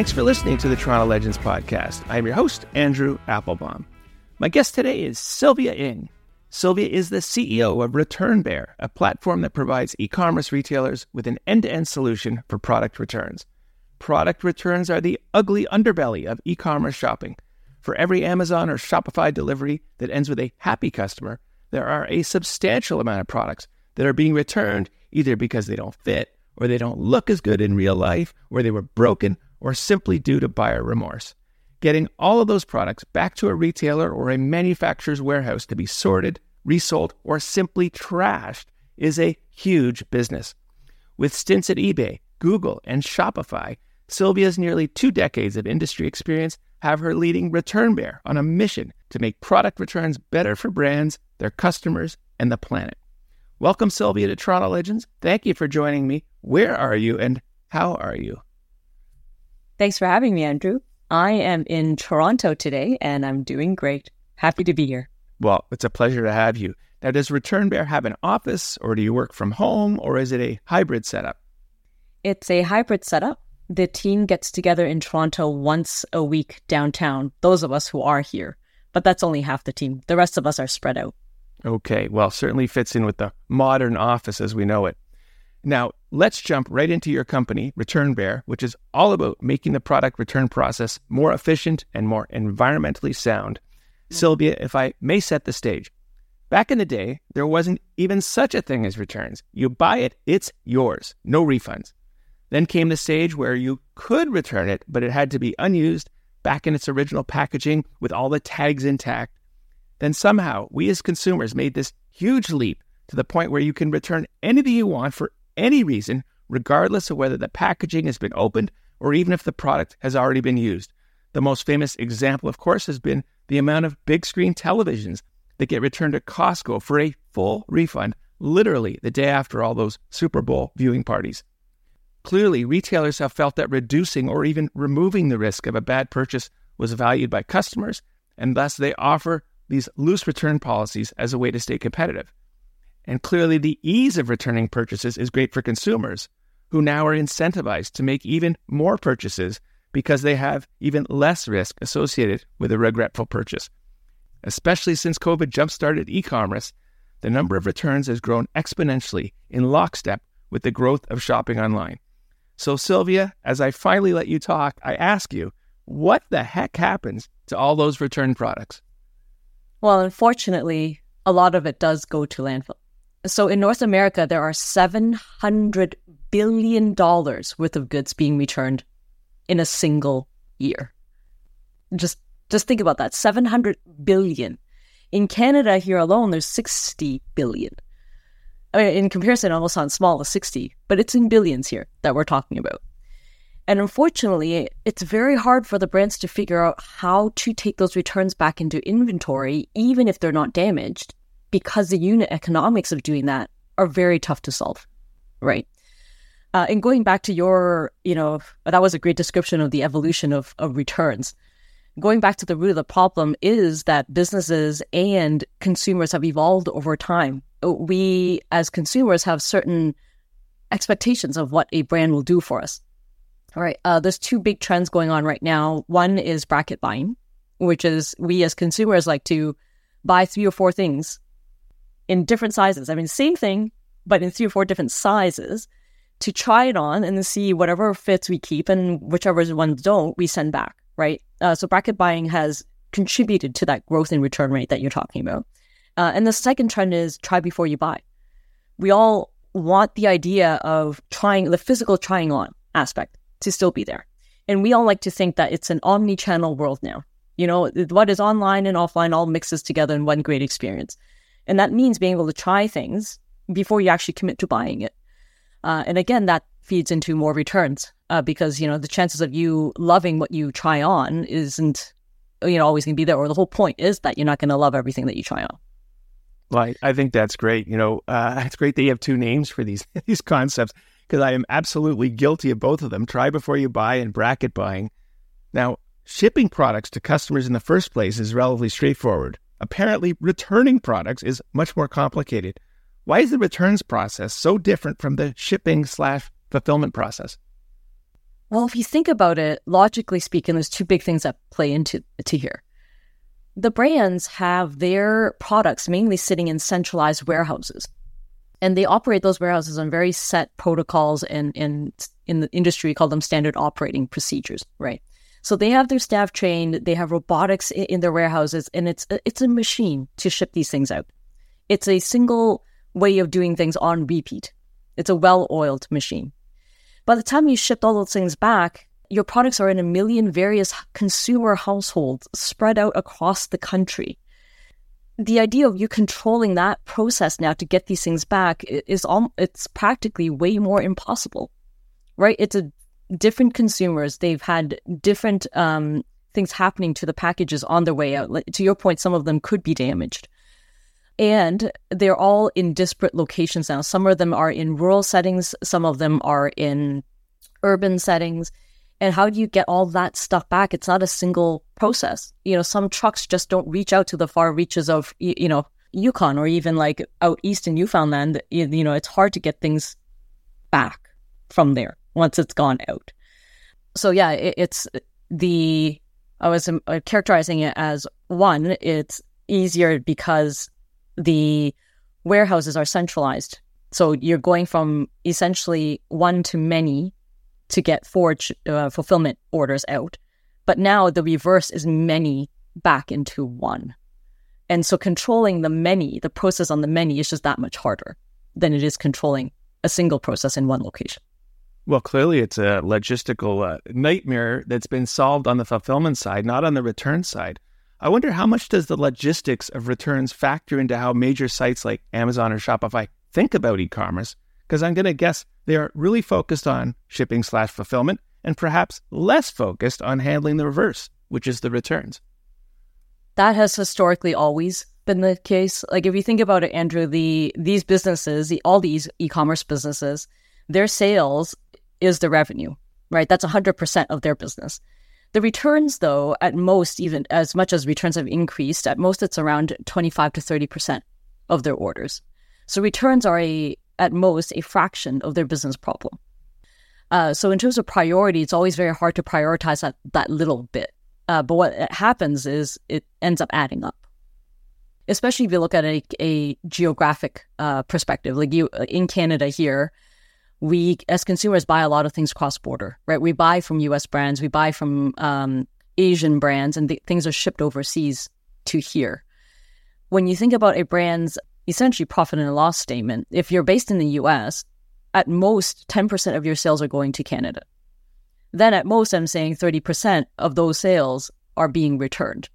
Thanks for listening to the Toronto Legends podcast. I'm your host, Andrew Applebaum. My guest today is Sylvia Ng. Sylvia is the CEO of ReturnBear, a platform that provides e commerce retailers with an end to end solution for product returns. Product returns are the ugly underbelly of e commerce shopping. For every Amazon or Shopify delivery that ends with a happy customer, there are a substantial amount of products that are being returned either because they don't fit, or they don't look as good in real life, or they were broken, or simply due to buyer remorse. Getting all of those products back to a retailer or a manufacturer's warehouse to be sorted, resold, or simply trashed is a huge business. With stints at eBay, Google, and Shopify, Sylvia's nearly two decades of industry experience have her leading ReturnBear on a mission to make product returns better for brands, their customers, and the planet. Welcome, Sylvia, to Toronto Legends. Thank you for joining me. Where are you and how are you? Thanks for having me, Andrew. I am in Toronto today and I'm doing great. Happy to be here. Well, it's a pleasure to have you. Now, does ReturnBear have an office or do you work from home or is it a hybrid setup? It's a hybrid setup. The team gets together in Toronto once a week downtown, those of us who are here. But that's only half the team. The rest of us are spread out. Okay, well, certainly fits in with the modern office as we know it. Now, let's jump right into your company, ReturnBear, which is all about making the product return process more efficient and more environmentally sound. Hmm. Sylvia, if I may set the stage. Back in the day, there wasn't even such a thing as returns. You buy it, it's yours, no refunds. Then came the stage where you could return it, but it had to be unused, back in its original packaging with all the tags intact. Then somehow we as consumers made this huge leap to the point where you can return anything you want for any reason, regardless of whether the packaging has been opened or even if the product has already been used. The most famous example, of course, has been the amount of big screen televisions that get returned to Costco for a full refund, literally the day after all those Super Bowl viewing parties. Clearly, retailers have felt that reducing or even removing the risk of a bad purchase was valued by customers, and thus they offer these loose return policies as a way to stay competitive. And clearly, the ease of returning purchases is great for consumers who now are incentivized to make even more purchases because they have even less risk associated with a regretful purchase. Especially since COVID jump started e commerce, the number of returns has grown exponentially in lockstep with the growth of shopping online. So, Sylvia, as I finally let you talk, I ask you, what the heck happens to all those return products? Well, unfortunately, a lot of it does go to landfill. So in North America, there are $700 billion worth of goods being returned in a single year. Just just think about that 700 billion. In Canada here alone, there's 60 billion. I mean, in comparison, almost sounds small, as 60, but it's in billions here that we're talking about. And unfortunately, it's very hard for the brands to figure out how to take those returns back into inventory, even if they're not damaged, because the unit economics of doing that are very tough to solve, right? Uh, and going back to your, you know, that was a great description of the evolution of, of returns. Going back to the root of the problem is that businesses and consumers have evolved over time. We, as consumers, have certain expectations of what a brand will do for us. All right. Uh, there's two big trends going on right now. One is bracket buying, which is we as consumers like to buy three or four things in different sizes. I mean, same thing, but in three or four different sizes to try it on and see whatever fits we keep and whichever ones don't, we send back, right? Uh, so bracket buying has contributed to that growth in return rate that you're talking about. Uh, and the second trend is try before you buy. We all want the idea of trying the physical trying on aspect to still be there. And we all like to think that it's an omni channel world now. You know, what is online and offline all mixes together in one great experience. And that means being able to try things before you actually commit to buying it. Uh, and again, that feeds into more returns uh, because, you know, the chances of you loving what you try on isn't, you know, always going to be there. Or the whole point is that you're not going to love everything that you try on. I, I think that's great. You know, uh, it's great that you have two names for these these concepts because I am absolutely guilty of both of them. Try before you buy and bracket buying. Now, shipping products to customers in the first place is relatively straightforward. Apparently, returning products is much more complicated. Why is the returns process so different from the shipping slash fulfillment process? Well, if you think about it, logically speaking, there's two big things that play into to here. The brands have their products mainly sitting in centralized warehouses. And they operate those warehouses on very set protocols and, and in the industry, we call them standard operating procedures, right? So they have their staff trained, they have robotics in their warehouses, and it's uh, it's a machine to ship these things out. It's a single way of doing things on repeat. It's a well-oiled machine. By the time you shipped all those things back, your products are in a million various consumer households spread out across the country. The idea of you controlling that process now to get these things back is all it's practically way more impossible. Right? It's a different consumers. They've had different um, things happening to the packages on their way out. To your point, some of them could be damaged. And they're all in disparate locations now. Some of them are in rural settings, some of them are in urban settings. And how do you get all that stuff back? It's not a single process. You know, some trucks just don't reach out to the far reaches of, you know, Yukon or even like out east in Newfoundland. You know, it's hard to get things back from there once it's gone out. So, yeah, it, it's the, I was um, characterizing it as one, it's easier because the warehouses are centralized. So you're going from essentially one to many to get forge uh, fulfillment orders out. But now the reverse is many back into one. And so controlling the many, the process on the many is just that much harder than it is controlling a single process in one location. Well, clearly it's a logistical uh, nightmare that's been solved on the fulfillment side, not on the return side. I wonder how much does the logistics of returns factor into how major sites like Amazon or Shopify think about e-commerce? Because I'm going to guess they are really focused on shipping slash fulfillment and perhaps less focused on handling the reverse, which is the returns. That has historically always been the case. Like if you think about it, Andrew, the these businesses, the, all these e-commerce businesses, their sales is the revenue, right? That's 100% of their business. The returns, though, at most, even as much as returns have increased, at most it's around 25 to 30% of their orders. So returns are a, at most, a fraction of their business problem. Uh, so in terms of priority, it's always very hard to prioritize that, that little bit. Uh, but what happens is it ends up adding up. Especially if you look at a, a geographic uh, perspective, like you in Canada here, we as consumers buy a lot of things cross border, right? We buy from U.S. brands, we buy from um, Asian brands, and th- things are shipped overseas to here. When you think about a brand's essentially profit and loss statement, if you're based in the U.S., at most 10% of your sales are going to Canada. Then at most, I'm saying 30% of those sales are being returned.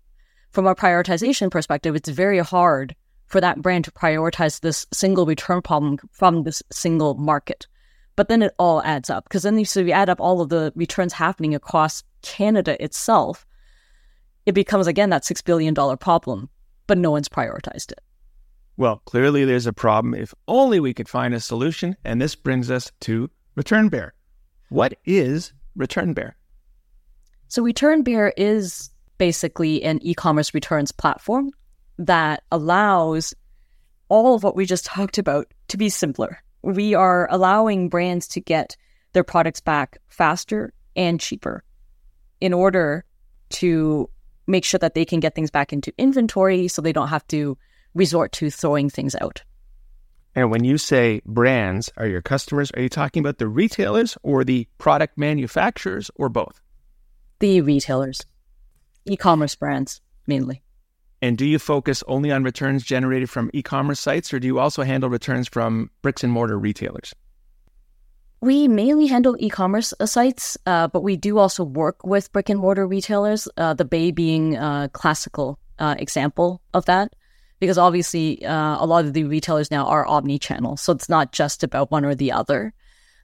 From a prioritization perspective, it's very hard for that brand to prioritize this single return problem from this single market. But then it all adds up because then you, so you add up all of the returns happening across Canada itself, it becomes again that $6 billion problem, but no one's prioritized it. Well, clearly there's a problem. If only we could find a solution. And this brings us to ReturnBear. What is ReturnBear? So, ReturnBear is basically an e commerce returns platform that allows all of what we just talked about to be simpler we are allowing brands to get their products back faster and cheaper in order to make sure that they can get things back into inventory so they don't have to resort to throwing things out. And when you say brands are your customers, are you talking about the retailers or the product manufacturers or both? The retailers, e commerce brands mainly. And do you focus only on returns generated from e commerce sites, or do you also handle returns from bricks and mortar retailers? We mainly handle e commerce uh, sites, uh, but we do also work with brick and mortar retailers, uh, the Bay being a classical uh, example of that. Because obviously, uh, a lot of the retailers now are omni channel. So it's not just about one or the other.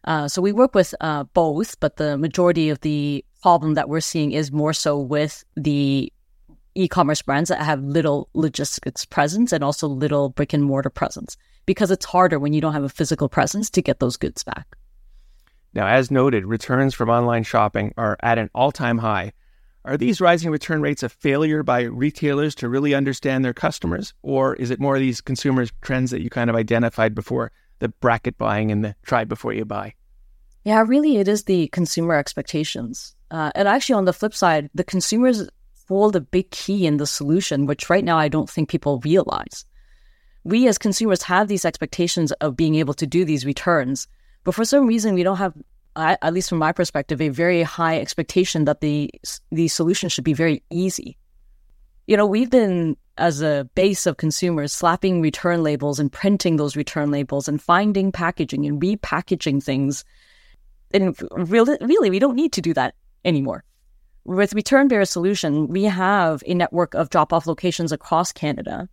Uh, so we work with both, but the majority of the problem that we're seeing is more so with the e-commerce brands that have little logistics presence and also little brick and mortar presence because it's harder when you don't have a physical presence to get those goods back. Now, as noted, returns from online shopping are at an all-time high. Are these rising return rates a failure by retailers to really understand their customers, or is it more of these consumer trends that you kind of identified before, the bracket buying and the try before you buy? Yeah, really, it is the consumer expectations. Uh, and actually, on the flip side, the consumers hold a big key in the solution, which right now I don't think people realize. We as consumers have these expectations of being able to do these returns, but for some reason, we don't have, at least from my perspective, a very high expectation that the the solution should be very easy. You know, we've been as a base of consumers slapping return labels and printing those return labels and finding packaging and repackaging things. And really, really, we don't need to do that anymore. With ReturnBear Solution, we have a network of drop off locations across Canada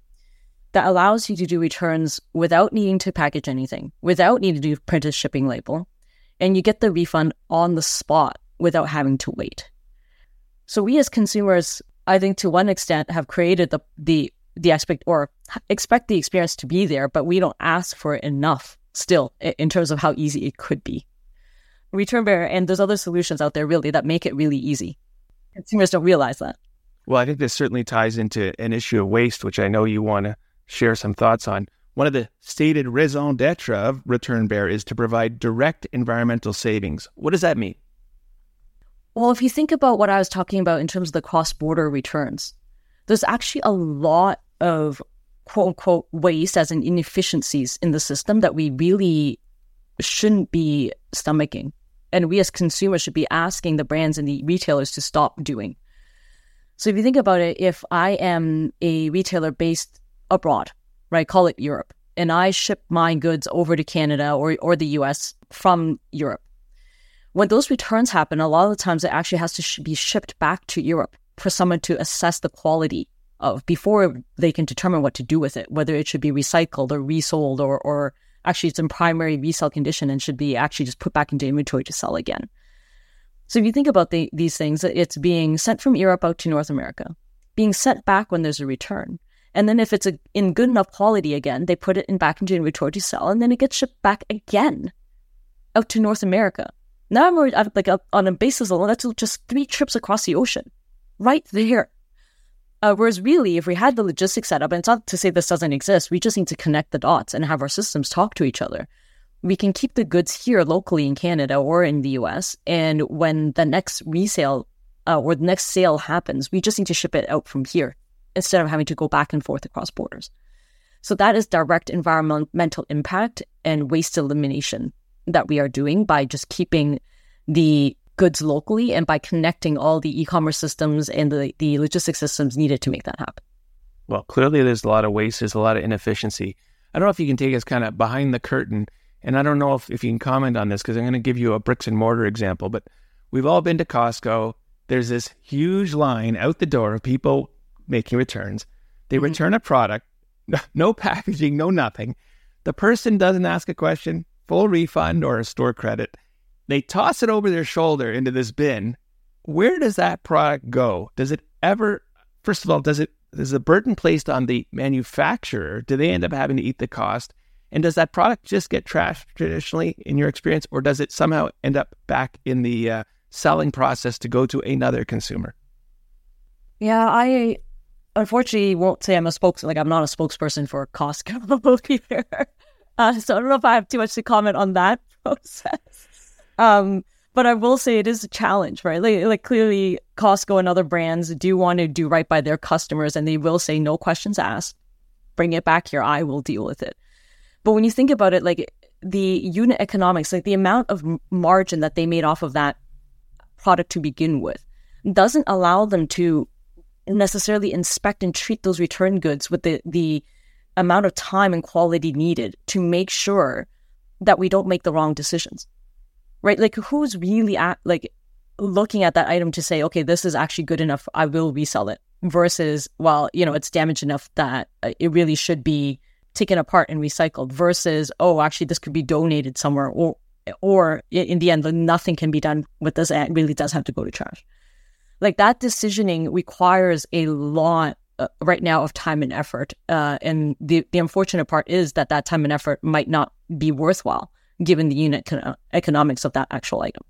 that allows you to do returns without needing to package anything, without needing to print a shipping label, and you get the refund on the spot without having to wait. So we as consumers, I think to one extent have created the the the expect or expect the experience to be there, but we don't ask for it enough still in terms of how easy it could be. ReturnBear and there's other solutions out there really that make it really easy. Consumers don't realize that. Well, I think this certainly ties into an issue of waste, which I know you want to share some thoughts on. One of the stated raison d'etre of ReturnBear is to provide direct environmental savings. What does that mean? Well, if you think about what I was talking about in terms of the cross border returns, there's actually a lot of quote unquote waste as in inefficiencies in the system that we really shouldn't be stomaching. And we as consumers should be asking the brands and the retailers to stop doing. So if you think about it, if I am a retailer based abroad, right? Call it Europe. And I ship my goods over to Canada or, or the US from Europe. When those returns happen, a lot of the times it actually has to sh- be shipped back to Europe for someone to assess the quality of before they can determine what to do with it, whether it should be recycled or resold or, or actually it's in primary resale condition and should be actually just put back into inventory to sell again. So if you think about the, these things, it's being sent from Europe out to North America, being sent back when there's a return, and then if it's a, in good enough quality again, they put it in back into inventory to sell, and then it gets shipped back again out to North America. Now I'm at, like on a basis alone, that's just three trips across the ocean, right there. Uh, whereas really, if we had the logistics set up, and it's not to say this doesn't exist, we just need to connect the dots and have our systems talk to each other. We can keep the goods here locally in Canada or in the US, and when the next resale uh, or the next sale happens, we just need to ship it out from here instead of having to go back and forth across borders. So that is direct environmental impact and waste elimination that we are doing by just keeping the goods locally and by connecting all the e-commerce systems and the, the logistics systems needed to make that happen. Well, clearly there's a lot of waste, there's a lot of inefficiency. I don't know if you can take us kind of behind the curtain, and I don't know if, if you can comment on this because I'm going to give you a bricks and mortar example, but we've all been to Costco. There's this huge line out the door of people making returns. They mm-hmm. return a product, no packaging, no nothing. The person doesn't ask a question, full refund or a store credit. They toss it over their shoulder into this bin. Where does that product go? Does it ever, first of all, does it, is the burden placed on the manufacturer? Do they end up having to eat the cost? And does that product just get trashed traditionally in your experience, or does it somehow end up back in the uh, selling process to go to another consumer? Yeah, I unfortunately won't say I'm a spokes like I'm not a spokesperson for Costco here. Uh, so I don't know if I have too much to comment on that process. Um, but I will say it is a challenge, right? Like, like clearly Costco and other brands do want to do right by their customers and they will say no questions asked. Bring it back here, I will deal with it. But when you think about it, like the unit economics, like the amount of margin that they made off of that product to begin with, doesn't allow them to necessarily inspect and treat those return goods with the the amount of time and quality needed to make sure that we don't make the wrong decisions right? Like who's really at like looking at that item to say okay this is actually good enough. I will resell it versus well you know it's damaged enough that uh, it really should be taken apart and recycled versus oh actually this could be donated somewhere or or in the end nothing can be done with this and it really does have to go to trash. Like that decisioning requires a lot uh, right now of time and effort. Uh, and the, the unfortunate part is that that time and effort might not be worthwhile given the unit con- economics of that actual item.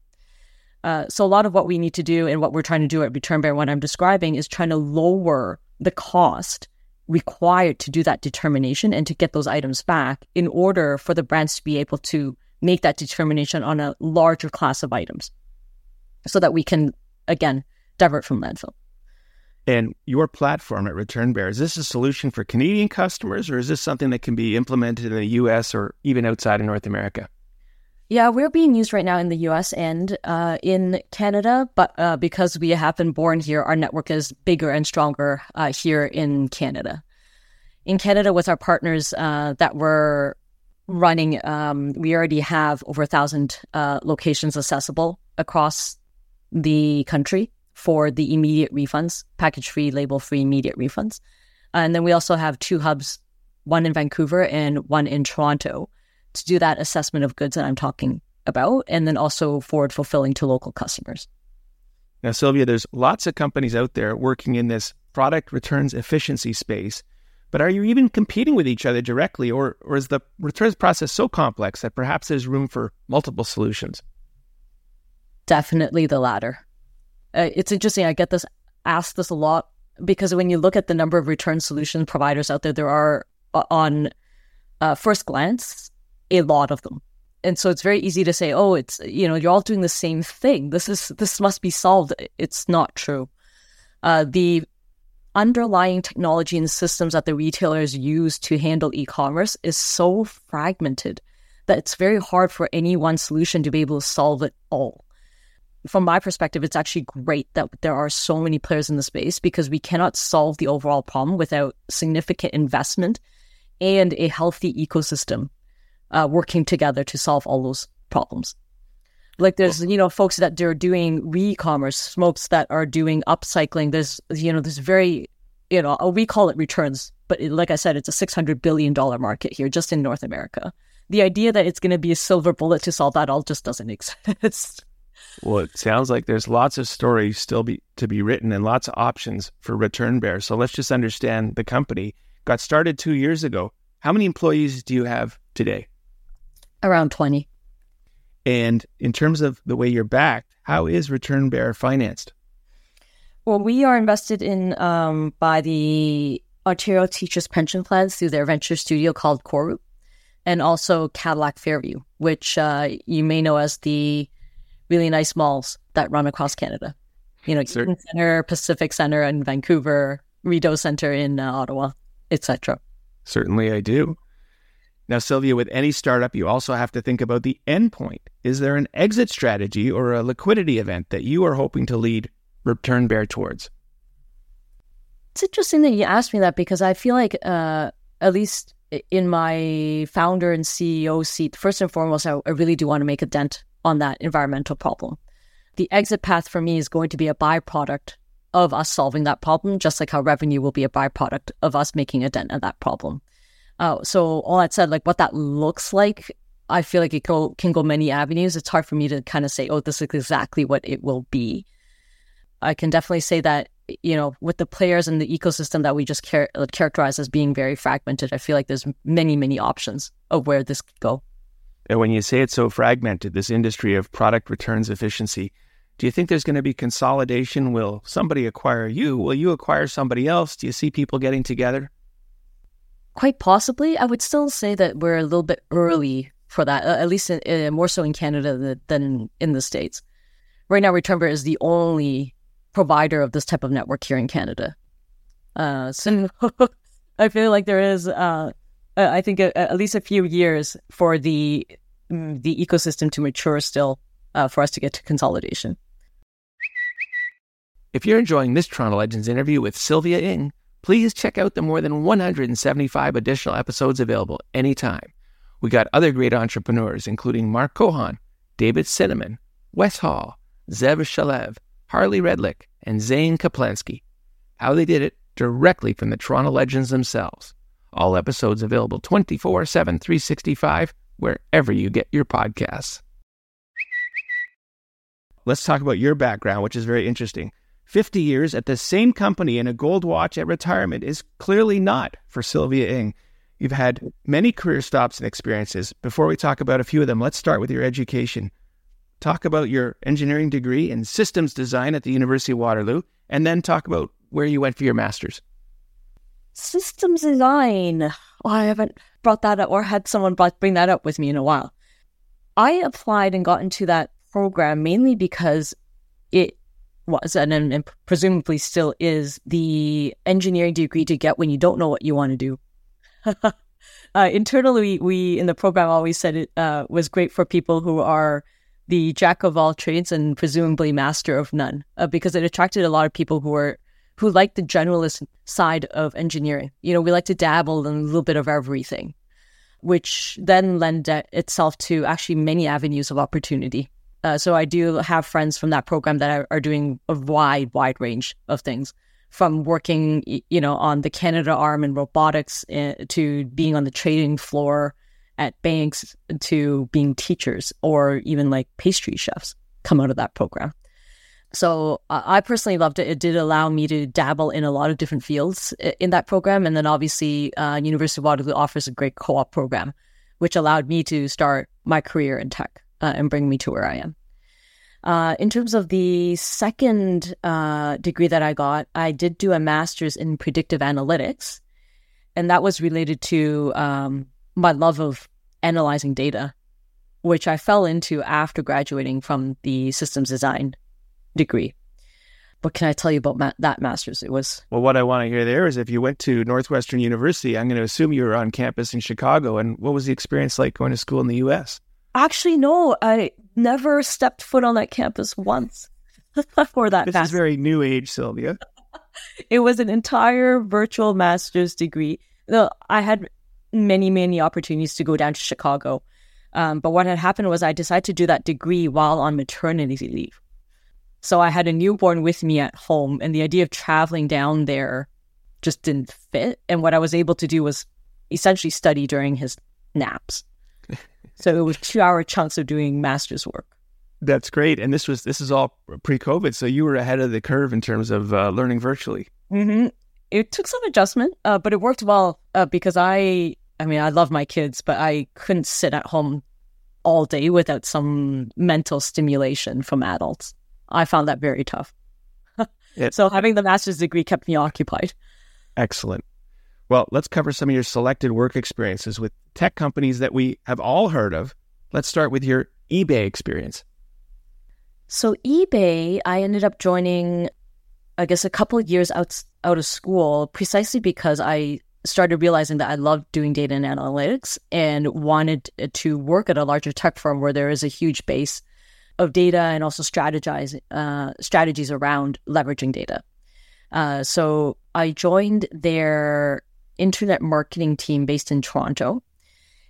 Uh, so a lot of what we need to do and what we're trying to do at ReturnBear, what I'm describing, is trying to lower the cost required to do that determination and to get those items back in order for the brands to be able to make that determination on a larger class of items so that we can, again, divert from landfill. And your platform at ReturnBear, is this a solution for Canadian customers or is this something that can be implemented in the US or even outside of North America? Yeah, we're being used right now in the US and uh, in Canada, but uh, because we have been born here, our network is bigger and stronger uh, here in Canada. In Canada, with our partners uh, that we're running, um, we already have over a thousand uh, locations accessible across the country for the immediate refunds, package free, label free, immediate refunds. And then we also have two hubs, one in Vancouver and one in Toronto, to do that assessment of goods that I'm talking about, and then also forward fulfilling to local customers. Now, Sylvia, there's lots of companies out there working in this product returns efficiency space. But are you even competing with each other directly, or, or is the returns process so complex that perhaps there's room for multiple solutions? Definitely the latter uh, it's interesting. I get this asked this a lot because when you look at the number of return solution providers out there, there are uh, on uh, first glance a lot of them, and so it's very easy to say, "Oh, it's you know you're all doing the same thing. This is this must be solved." It's not true. Uh, the underlying technology and systems that the retailers use to handle e-commerce is so fragmented that it's very hard for any one solution to be able to solve it all from my perspective, it's actually great that there are so many players in the space because we cannot solve the overall problem without significant investment and a healthy ecosystem uh, working together to solve all those problems. Like there's, you know, folks that are doing re-commerce, folks that are doing upcycling. There's, you know, there's very, you know, we call it returns, but it, like I said, it's a six hundred billion dollar market here just in North America. The idea that it's going to be a silver bullet to solve that all just doesn't exist. Well, it sounds like there's lots of stories still be, to be written and lots of options for ReturnBear. So let's just understand the company got started two years ago. How many employees do you have today? Around 20. And in terms of the way you're backed, how is ReturnBear financed? Well, we are invested in um, by the Ontario Teachers Pension Plans through their venture studio called Koru, and also Cadillac Fairview, which uh, you may know as the really nice malls that run across Canada. You know, Eaton Center, Pacific Center in Vancouver, Rideau Center in uh, Ottawa, etc. Certainly, I do. Now, Sylvia, with any startup, you also have to think about the endpoint. Is there an exit strategy or a liquidity event that you are hoping to lead ReturnBear towards? It's interesting that you asked me that because I feel like, uh, at least in my founder and CEO seat, first and foremost, I, I really do want to make a dent on that environmental problem. The exit path for me is going to be a byproduct of us solving that problem, just like how revenue will be a byproduct of us making a dent at that problem. Uh, so all that said, like what that looks like, I feel like it go, can go many avenues. It's hard for me to kind of say, oh, this is exactly what it will be. I can definitely say that, you know, with the players and the ecosystem that we just char- characterize as being very fragmented, I feel like there's many, many options of where this could go. And when you say it's so fragmented, this industry of product returns efficiency, do you think there's going to be consolidation? Will somebody acquire you? Will you acquire somebody else? Do you see people getting together? Quite possibly. I would still say that we're a little bit early for that, uh, at least in, uh, more so in Canada than in the States. Right now, Return is the only provider of this type of network here in Canada. Uh, so I feel like there is uh, uh, I think, a, at least a few years for the mm, the ecosystem to mature still uh, for us to get to consolidation. If you're enjoying this Toronto Legends interview with Sylvia Ng, please check out the more than 175 additional episodes available anytime. We got other great entrepreneurs, including Mark Cohon, David Cinnamon, Wes Hall, Zev Shalev, Harley Redlick, and Zane Kaplansky. How they did it directly from the Toronto Legends themselves. All episodes available 24 7, 365, wherever you get your podcasts. Let's talk about your background, which is very interesting. 50 years at the same company and a gold watch at retirement is clearly not for Sylvia Ng. You've had many career stops and experiences. Before we talk about a few of them, let's start with your education. Talk about your engineering degree in systems design at the University of Waterloo, and then talk about where you went for your master's. Systems design. Oh, I haven't brought that up or had someone bring that up with me in a while. I applied and got into that program mainly because it was and, and presumably still is the engineering degree to get when you don't know what you want to do. uh, internally, we in the program always said it uh, was great for people who are the jack of all trades and presumably master of none, uh, because it attracted a lot of people who were who like the generalist side of engineering. You know, we like to dabble in a little bit of everything, which then lend itself to actually many avenues of opportunity. Uh, so I do have friends from that program that are, are, doing a wide, wide range of things, from working, you know, on the Canadarm in robotics uh, to being on the trading floor at banks to being teachers or even like pastry chefs come out of that program. So uh, I personally loved it. It did allow me to dabble in a lot of different fields in that program. And then obviously, uh, University of Waterloo offers a great co op program, which allowed me to start my career in tech uh, and bring me to where I am. Uh, in terms of the second uh, degree that I got, I did do a master's in predictive analytics. And that was related to um, my love of analyzing data, which I fell into after graduating from the systems design degree. What can I tell you about ma- that master's? It was well. What I want to hear there is if you went to Northwestern University, I'm going to assume you were on campus in Chicago. And what was the experience like going to school in the U.S.? Actually, no, I never stepped foot on that campus once for that. This master's. is very new age, Sylvia. it was an entire virtual master's degree. No, I had many, many opportunities to go down to Chicago. Um, but what had happened was I decided to do that degree while on maternity leave. So I had a newborn with me at home, and the idea of traveling down there just didn't fit. And what I was able to do was essentially study during his naps. So it was two hour chunks of doing master's work. That's great. And this was this is all pre-COVID, so you were ahead of the curve in terms of uh, learning virtually. Mm-hmm it took some adjustment, uh, but it worked well uh, because I, I mean, I love my kids, but I couldn't sit at home all day without some mental stimulation from adults. I found that very tough. so having the master's degree kept me occupied. Excellent. Well, let's cover some of your selected work experiences with tech companies that we have all heard of. Let's start with your eBay experience. So, eBay, I ended up joining I guess a couple of years out out of school precisely because I started realizing that I loved doing data and analytics and wanted to work at a larger tech firm where there is a huge base of data and also strategize uh, strategies around leveraging data. Uh, so I joined their internet marketing team based in Toronto,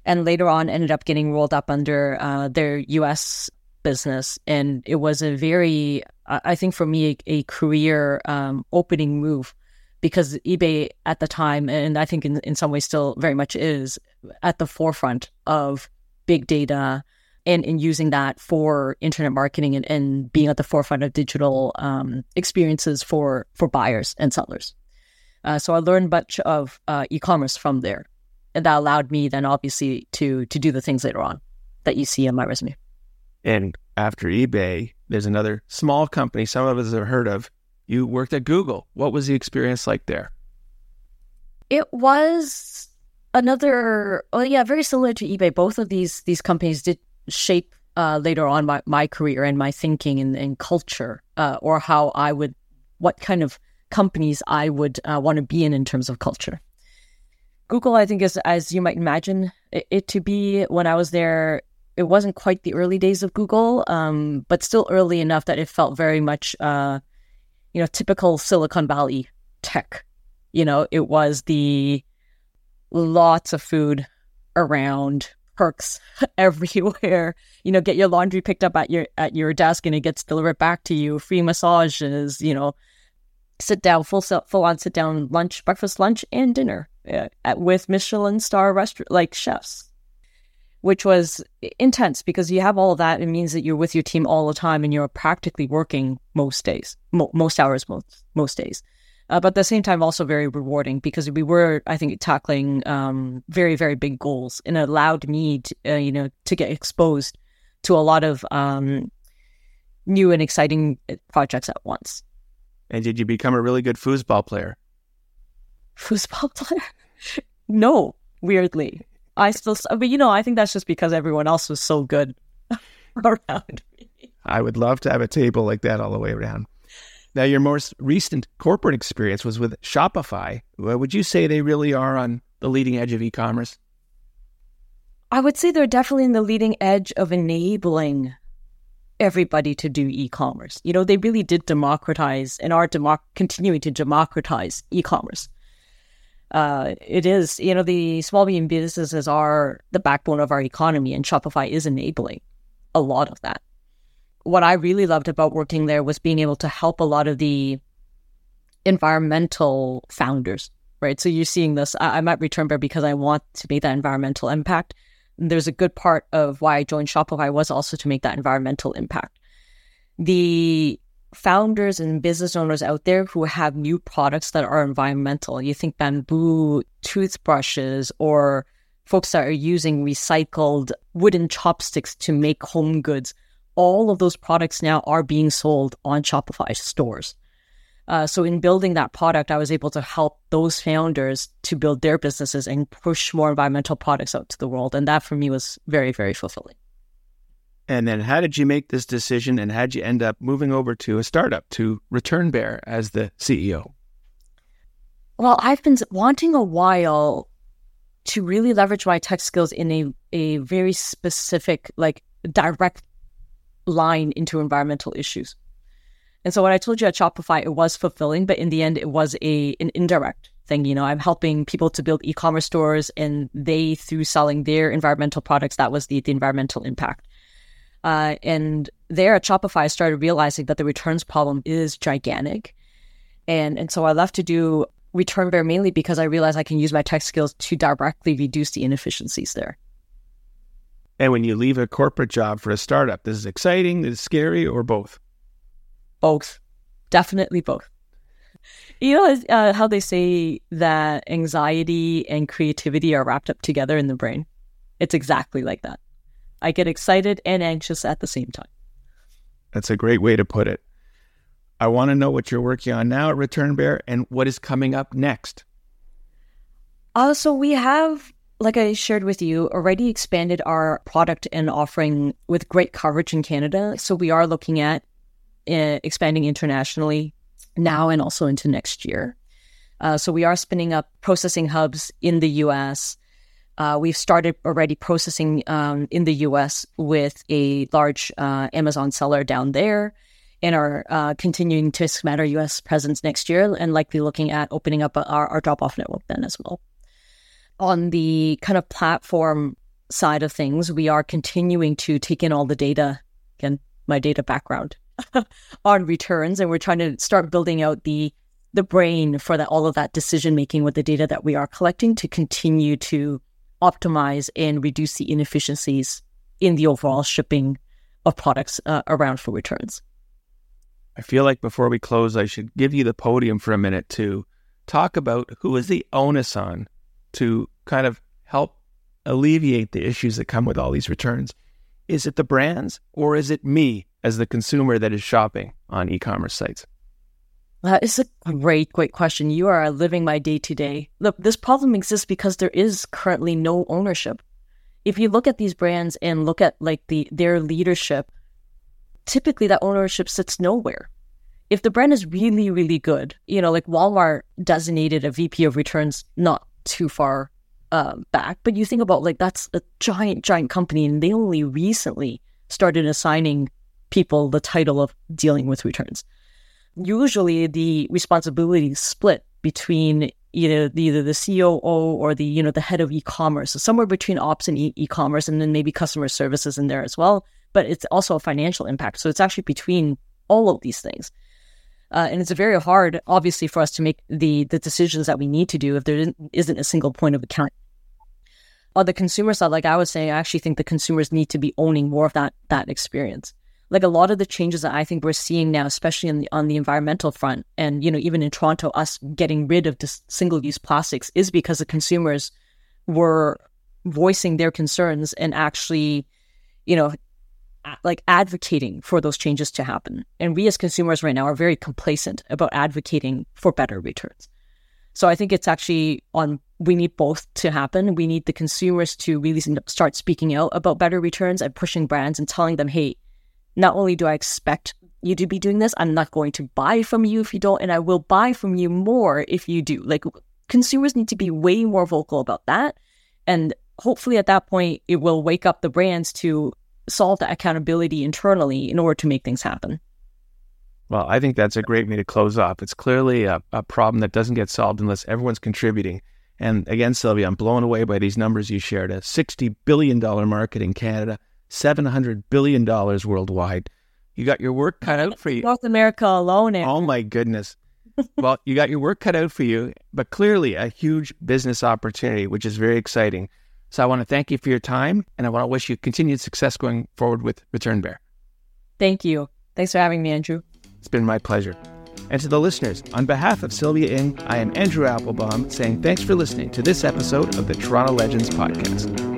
and later on ended up getting rolled up under uh, their U.S. business, and it was a very I think for me, a, a career um, opening move because eBay at the time, and I think in, in some ways still very much is at the forefront of big data and, in using that for internet marketing and, and being at the forefront of digital um, experiences for, for buyers and sellers. Uh, so I learned much of uh, e-commerce from there. And that allowed me then obviously to to do the things later on that you see on my resume. And after eBay, there's another small company some of us have heard of. You worked at Google. What was the experience like there? It was another, oh yeah, very similar to eBay. Both of these these companies did shape uh, later on my, my career and my thinking and, and culture, uh, or how I would, what kind of companies I would uh, want to be in in terms of culture. Google, I think, is as you might imagine it, it to be. When I was there, it wasn't quite the early days of Google, um, but still early enough that it felt very much, uh, you know, typical Silicon Valley tech. You know, it was the lots of food around, perks everywhere. You know, get your laundry picked up at your at your desk and it gets delivered back to you. Free massages. You know, sit down full full on sit down lunch, breakfast, lunch, and dinner uh, at, with Michelin star restaurant like chefs which was intense because you have all that. It means that you're with your team all the time and you're practically working most days, mo- most hours, most most days. Uh, but at the same time, also very rewarding because we were, I think, tackling um, very, very big goals and allowed me, to, uh, you know, to get exposed to a lot of um, new and exciting uh, projects at once. And did you become a really good foosball player? Foosball player? no, weirdly. I still, but you know, I think that's just because everyone else was so good around me. I would love to have a table like that all the way around. Now, your most recent corporate experience was with Shopify. Would you say they really are on the leading edge of e commerce? I would say they're definitely in the leading edge of enabling everybody to do e-commerce. You know, they really did democratize and are democ- continuing to democratize e-commerce. Uh, it is, you know, the small medium businesses are the backbone of our economy, and Shopify is enabling a lot of that. What I really loved about working there was being able to help a lot of the environmental founders, right? So you're seeing this. I, I'm at because I want to make that environmental impact there's a good part of why I joined Shopify was also to make that environmental impact. The founders and business owners out there who have new products that are environmental, you think bamboo toothbrushes or folks that are using recycled wooden chopsticks to make home goods, all of those products now are being sold on Shopify stores. Uh, so in building that product, I was able to help those founders to build their businesses and push more environmental products out to the world. And that for me was very, very fulfilling. And then how did you make this decision and how did you end up moving over to a startup to ReturnBear as the CEO? Well, I've been wanting a while to really leverage my tech skills in a, a very specific, like direct line into environmental issues. And so when I told you at Shopify, it was fulfilling, but in the end, it was a an indirect thing. You know, I'm helping people to build e-commerce stores, and they through selling their environmental products, that was the, the environmental impact. Uh, and there at Shopify, I started realizing that the returns problem is gigantic, and and so I left to do ReturnBear mainly because I realized I can use my tech skills to directly reduce the inefficiencies there. And when you leave a corporate job for a startup, this is exciting, this is scary, or both? Both. Definitely both. You know uh, how they say that anxiety and creativity are wrapped up together in the brain? It's exactly like that. I get excited and anxious at the same time. That's a great way to put it. I want to know what you're working on now at ReturnBear and what is coming up next. Also, we have, like I shared with you, already expanded our product and offering with great coverage in Canada. So we are looking at expanding internationally now and also into next year. Uh, so we are spinning up processing hubs in the U.S. Uh, we've started already processing um, in the U.S. with a large uh, Amazon seller down there, and are uh, continuing to expand our U.S. presence next year, and likely looking at opening up our, our drop-off network then as well. On the kind of platform side of things, we are continuing to take in all the data. Again, my data background on returns and we're trying to start building out the the brain for that all of that decision making with the data that we are collecting to continue to optimize and reduce the inefficiencies in the overall shipping of products uh, around for returns. I feel like before we close, I should give you the podium for a minute to talk about who is the onus on to kind of help alleviate the issues that come with all these returns. Is it the brands or is it me as the consumer that is shopping on e-commerce sites? That is a great, great question. You are living my day to day. Look, this problem exists because there is currently no ownership. If you look at these brands and look at like the their leadership, typically that ownership sits nowhere. If the brand is really, really good, you know, like Walmart designated a VP of returns not too far uh, back, but you think about like that's a giant, giant company, and they only recently started assigning people the title of dealing with returns. Usually the responsibility is split between either the, either the COO or the you know the head of e-commerce, so somewhere between ops and e- e-commerce, and then maybe customer services in there as well. But it's also a financial impact, so it's actually between all of these things. Uh, and it's very hard, obviously, for us to make the the decisions that we need to do if there isn't a single point of account. On the consumer side, like I was saying, I actually think the consumers need to be owning more of that that experience like a lot of the changes that I think we're seeing now, especially on the on the environmental front, and you know even in Toronto, us getting rid of this single use plastics is because the consumers were voicing their concerns and actually, you know, like advocating for those changes to happen. And we as consumers right now are very complacent about advocating for better returns. So I think it's actually on we need both to happen. We need the consumers to really start speaking out about better returns and pushing brands and telling them, hey, not only do I expect you to be doing this, I'm not going to buy from you if you don't, and I will buy from you more if you do. Like consumers need to be way more vocal about that. And hopefully at that point, it will wake up the brands to solve the accountability internally in order to make things happen. Well, I think that's a great way to close off. It's clearly a, a problem that doesn't get solved unless everyone's contributing. And again, Sylvia, I'm blown away by these numbers you shared a $60 billion market in Canada, $700 billion worldwide. You got your work cut out for you. North America alone. Oh, my goodness. well, you got your work cut out for you, but clearly a huge business opportunity, which is very exciting. So I want to thank you for your time and I want to wish you continued success going forward with ReturnBear. Thank you. Thanks for having me, Andrew. It's been my pleasure. And to the listeners, on behalf of Sylvia Ng, I am Andrew Applebaum saying thanks for listening to this episode of the Toronto Legends podcast.